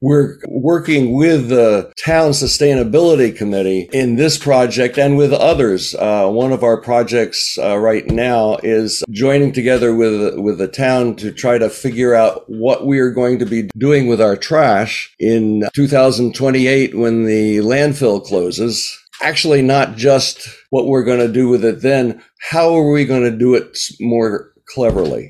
we're working with the town sustainability committee in this project and with others. Uh, one of our projects uh, right now is joining together with with the town to try to figure out what we are going to be doing with our trash in 2028 when the landfill closes actually not just what we're going to do with it then how are we going to do it more cleverly